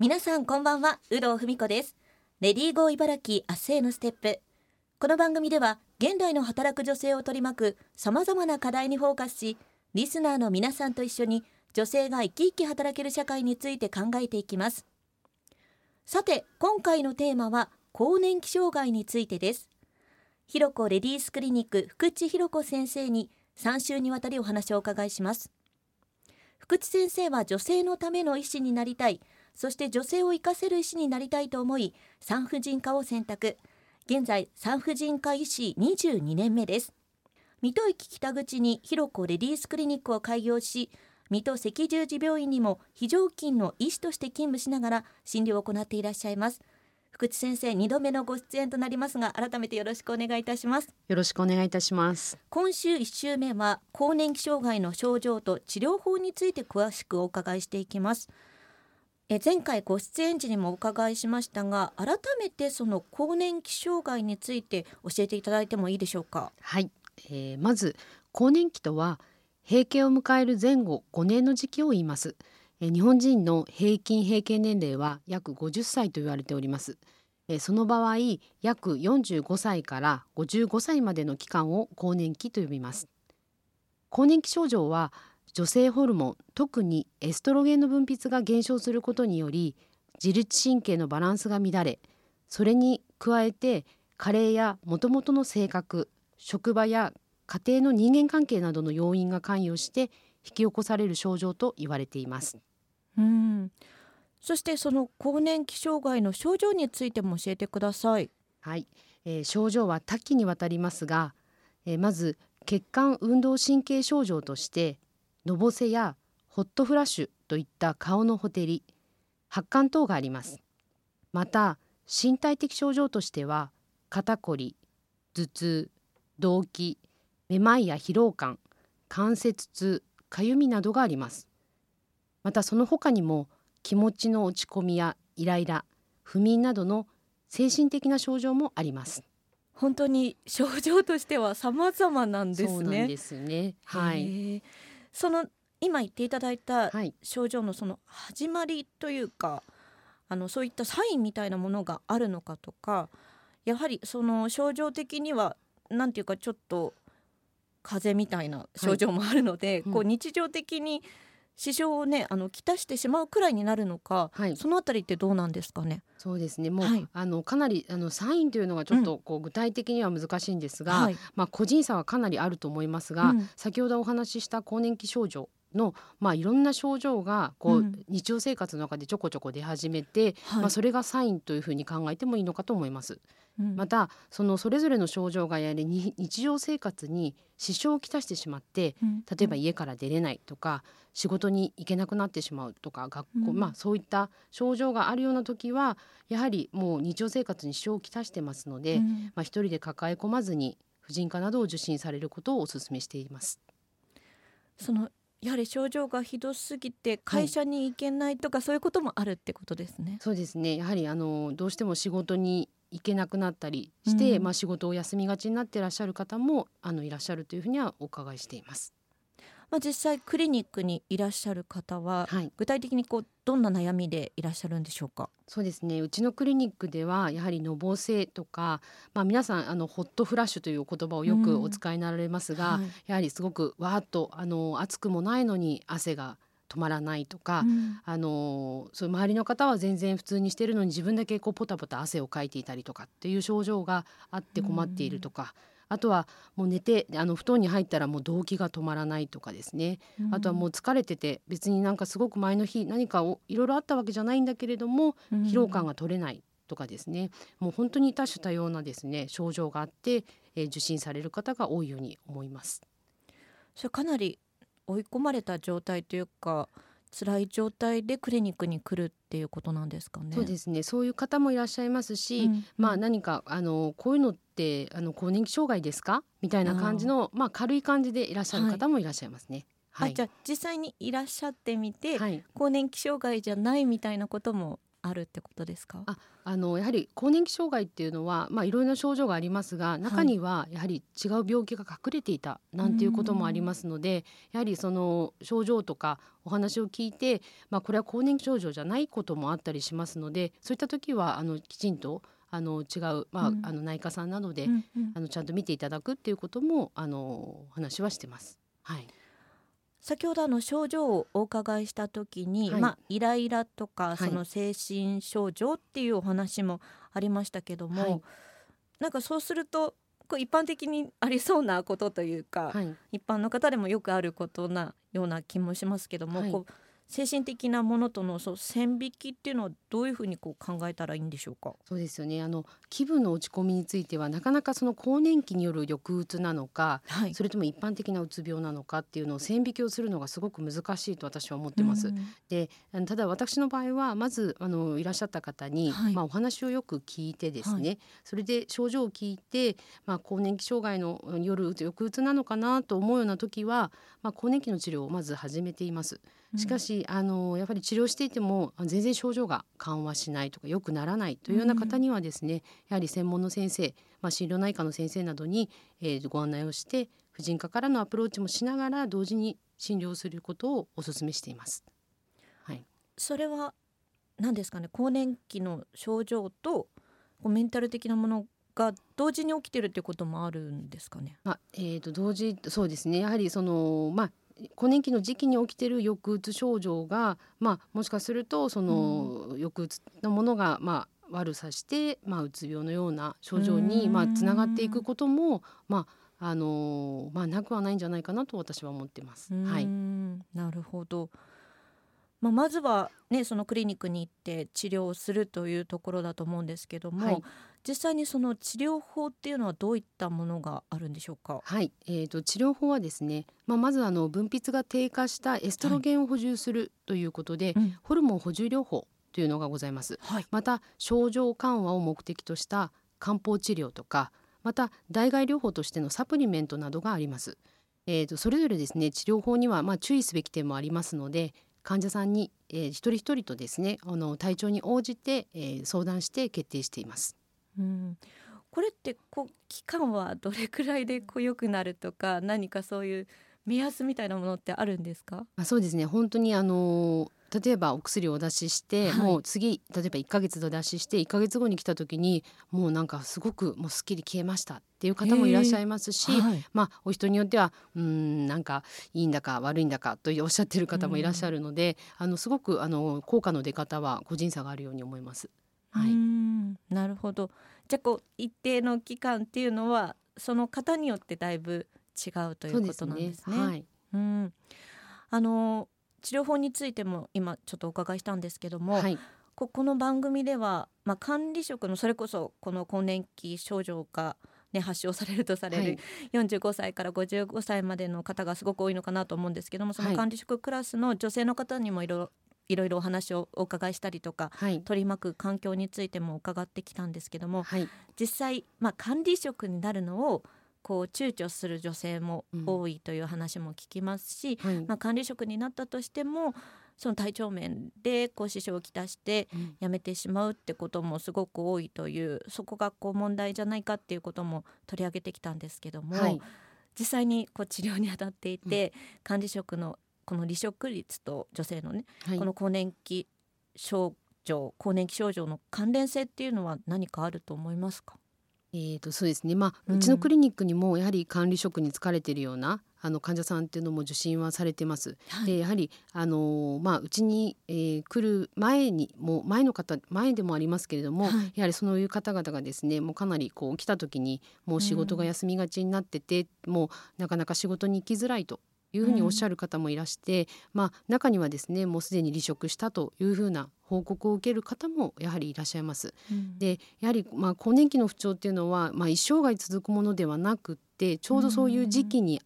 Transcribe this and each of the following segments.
皆さんこんばんは有働文子です。レディーゴー茨城明日へのステップ。この番組では現代の働く女性を取り巻く様々な課題にフォーカスしリスナーの皆さんと一緒に女性が生き生き働ける社会について考えていきます。さて今回のテーマは更年期障害についてです。ひろこレディースクリニック福地ひろ子先生に3週にわたりお話をお伺いします。福地先生は女性のための医師になりたい。そして女性を生かせる医師になりたいと思い産婦人科を選択。現在産婦人科医師22年目です。水戸駅北口に広子レディースクリニックを開業し水戸赤十字病院にも非常勤の医師として勤務しながら診療を行っていらっしゃいます。福地先生2度目のご出演となりますが改めてよろしくお願いいたします。よろしくお願いいたします。今週1週目は更年期障害の症状と治療法について詳しくお伺いしていきますえ前回ご出演時にもお伺いしましたが改めてその更年期障害について教えていただいてもいいでしょうか？はい、えー、まず更年期とは閉経を迎える前後5年の時期を言います、日本人の平均閉経年齢は約50歳と言われております、その場合約45歳から55歳までの期間を更年期と呼びます。更年期症状は女性ホルモン特にエストロゲンの分泌が減少することにより自律神経のバランスが乱れそれに加えて加齢やもともとの性格職場や家庭の人間関係などの要因が関与して引き起こされる症状と言われています。うんそしてその更年期障害の症状についても教えてください。はい、えー、症状は多岐にわたりますが、えー、まず血管運動神経症状としてのぼせやホットフラッシュといった顔のほてり発汗等がありますまた身体的症状としては肩こり頭痛動悸めまいや疲労感関節痛かゆみなどがありますまたその他にも気持ちの落ち込みやイライラ不眠などの精神的な症状もあります本当に症状としては様々なんですね。そうなんですね。はい。その今言っていただいた症状のその始まりというか、はい、あのそういったサインみたいなものがあるのかとかやはりその症状的には何ていうかちょっと風邪みたいな症状もあるので、はい。うん、こう日常的に支障をねあのきたしてしまうくらいになるのか、はい、そのあたりってどうなんですかね？そうですね。もう、はい、あのかなりあのサインというのがちょっとこう、具体的には難しいんですが、はい、まあ個人差はかなりあると思いますが、うん、先ほどお話しした更年期症状の、まあ、いろんな症状がこう、うん、日常生活の中でちょこちょこ出始めて、はい、まあ、それがサインというふうに考えてもいいのかと思います。うん、またそのそれぞれの症状がやはり日常生活に支障をきたしてしまって、うん、例えば家から出れないとか仕事に行けなくなってしまうとか学校、まあそういった症状があるような時はやはりもう日常生活に支障をきたしてますので、まあ、一人で抱え込まずに婦人科などを受診されることをお勧めしています。そのやはり症状がひどすぎて会社に行けないとか、はい、そういうこともあるってことですね。そうですねやはりあのどうしても仕事に行けなくなったりして、うん、まあ、仕事を休みがちになっていらっしゃる方もあのいらっしゃるというふうにはお伺いしています。まあ、実際クリニックにいらっしゃる方は、はい、具体的にこうどんな悩みでいらっしゃるんでしょうか？そうですね。うちのクリニックではやはりのぼせとか、まあ、皆さんあのホットフラッシュという言葉をよくお使いになられますが、うんはい、やはりすごくわーっとあの暑くもないのに汗が止まらないとか、うん、あのそう周りの方は全然普通にしてるのに自分だけこうポタポタ汗をかいていたりとかっていう症状があって困っているとか。うんあとはもう寝てあの布団に入ったらもう動悸が止まらないとかですね、うん、あとはもう疲れてて別になんかすごく前の日何かをいろいろあったわけじゃないんだけれども、疲労感が取れないとかですね。もう本当に多種多様なですね症状があって、えー、受診される方が多いように思います。それかなり追い込まれた状態というか辛い状態でクリニックに来るっていうことなんですかね？そうですね。そういう方もいらっしゃいますし、うん、まあ何かあのこういうのってあの更年期障害ですか？みたいな感じのまあ軽い感じでいらっしゃる方もいらっしゃいますね。はい、はい、じゃあ実際にいらっしゃってみて、はい、更年期障害じゃないみたいなこともあるってことですか？ああのやはり更年期障害っていうのは、まあ、いろいろな症状がありますが中にはやはり違う病気が隠れていたなんていうこともありますので、やはりその症状とかお話を聞いて、まあ、これは更年期症状じゃないこともあったりしますのでそういった時はあのきちんとあの違う、まあ、うん、あの内科さんなどで、うんうん、あのちゃんと見ていただくっていうこともあの話はしてます。はい先ほどあの症状をお伺いした時に、はい、まあ、イライラとかその精神症状っていうお話もありましたけども、はい、なんかそうするとこう一般的にありそうなことというか、はい、一般の方でもよくあることなような気もしますけども、こう精神的なものとのそう線引きっていうのはどういうふうにこう考えたらいいんでしょうか？そうですよね。あの気分の落ち込みについてはなかなかその更年期による抑うつなのか、はい、それとも一般的なうつ病なのかっていうのを線引きをするのがすごく難しいと私は思ってます。でただ私の場合はまずあのいらっしゃった方に、はい、まあ、お話をよく聞いてですね、はい、それで症状を聞いて、まあ、更年期障害の夜抑うつなのかなと思うような時は、まあ、更年期の治療をまず始めています。しかし、あのやっぱり治療していても全然症状が緩和しないとか良くならないというような方にはですね、やはり専門の先生、まあ、心療内科の先生などに、えー、ご案内をして婦人科からのアプローチもしながら同時に診療することをお勧めしています。はい、それは何ですかね更年期の症状とメンタル的なものが同時に起きてるってこともあるんですかね？まあ、えーと同時そうですねやはりそのまあ更年期の時期に起きてる抑うつ症状が、まあ、もしかするとその抑うつのものが、まあ、悪さして、まあ、うつ病のような症状に、まあ、つながっていくことも、まああのまあ、なくはないんじゃないかなと私は思ってます。はい、なるほどまあ、まずは、ね、そのクリニックに行って治療をするというところだと思うんですけども、はい、実際にその治療法っていうのはどういったものがあるんでしょうか？はい、えーと、治療法はですね、まあ、まずあの分泌が低下したエストロゲンを補充するということで、はいうん、ホルモン補充療法というのがございます。はい、また症状緩和を目的とした漢方治療とかまた代替療法としてのサプリメントなどがあります。えーと、それぞれですね治療法にはまあ注意すべき点もありますので患者さんに、えー、一人一人とですねあの体調に応じて、えー、相談して決定しています。うん。これってこう期間はどれくらいでこう良くなるとか何かそういう目安みたいなものってあるんですか？あそうですね。本当にあの例えばお薬をお出しして、はい、もう次例えば1ヶ月でお出しして1ヶ月後に来た時にもうなんかすごくもうすっきり消えましたっていう方もいらっしゃいますし、はい、まあお人によってはうんなんかいいんだか悪いんだかとおっしゃってる方もいらっしゃるので、あのすごくあの効果の出方は個人差があるように思います。はい、なるほど。じゃあこう一定の期間っていうのはその方によってだいぶ違うということなんですね。すね。はい、うん。あの治療法についても今ちょっとお伺いしたんですけども、はい、ここの番組では、まあ、管理職のそれこそこの更年期症状が、ね、発症されるとされる45歳から55歳までの方がすごく多いのかなと思うんですけどもその管理職クラスの女性の方にもいろいろいろいろお話をお伺いしたりとか、はい、取り巻く環境についても伺ってきたんですけども、はい、実際、まあ、管理職になるのをこう躊躇する女性も多いという話も聞きますし、うんはい、まあ、管理職になったとしてもその体調面でこう支障をきたして辞めてしまうってこともすごく多いという、そこがこう問題じゃないかっていうことも取り上げてきたんですけども、はい、実際にこう治療に当たっていて、うん、管理職のこの離職率と女性のね、はい、この更年期症状更年期症状の関連性っていうのは何かあると思いますか？えーとそうですね。まあ、うちのクリニックにもやはり管理職に疲れているようなあの患者さんっていうのも受診はされてます。はい、でやはりあのまあうちに、えー、来る前にも前の方前でもありますけれども、はい、やはりそういう方々がですねもうかなりこう来た時にもう仕事が休みがちになってて、うん、もうなかなか仕事に行きづらいというふうにおっしゃる方もいらして、うん、まあ、中にはですねもうすでに離職したというふうな報告を受ける方もやはりいらっしゃいます。うん、でやはりまあ更年期の不調っていうのは、まあ、一生涯続くものではなくってちょうどそういう時期に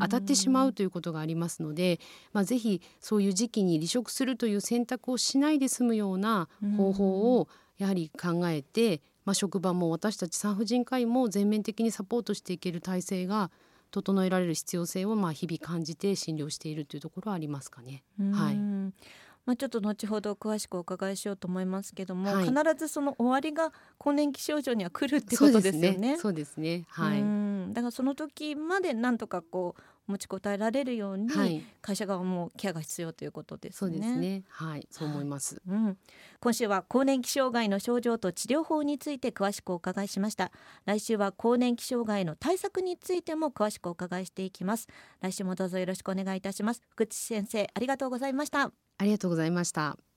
当たってしまうということがありますので、まあ、ぜひそういう時期に離職するという選択をしないで済むような方法をやはり考えて、まあ、職場も私たち産婦人科医も全面的にサポートしていける体制が整えられる必要性をまあ日々感じて診療しているというところはありますかね。はいまあ、ちょっと後ほど詳しくお伺いしようと思いますけども、はい、必ずその終わりが更年期症状には来るってことですよね。そうですね。すねはい。だからその時までなんとかこう持ちこたえられるように、はい、会社側もケアが必要ということですね。そうですね。はい、そう思います。うん、今週は更年期障害の症状と治療法について詳しくお伺いしました。来週は更年期障害の対策についても詳しくお伺いしていきます。来週もどうぞよろしくお願いいたします。福地先生、ありがとうございました。ありがとうございました。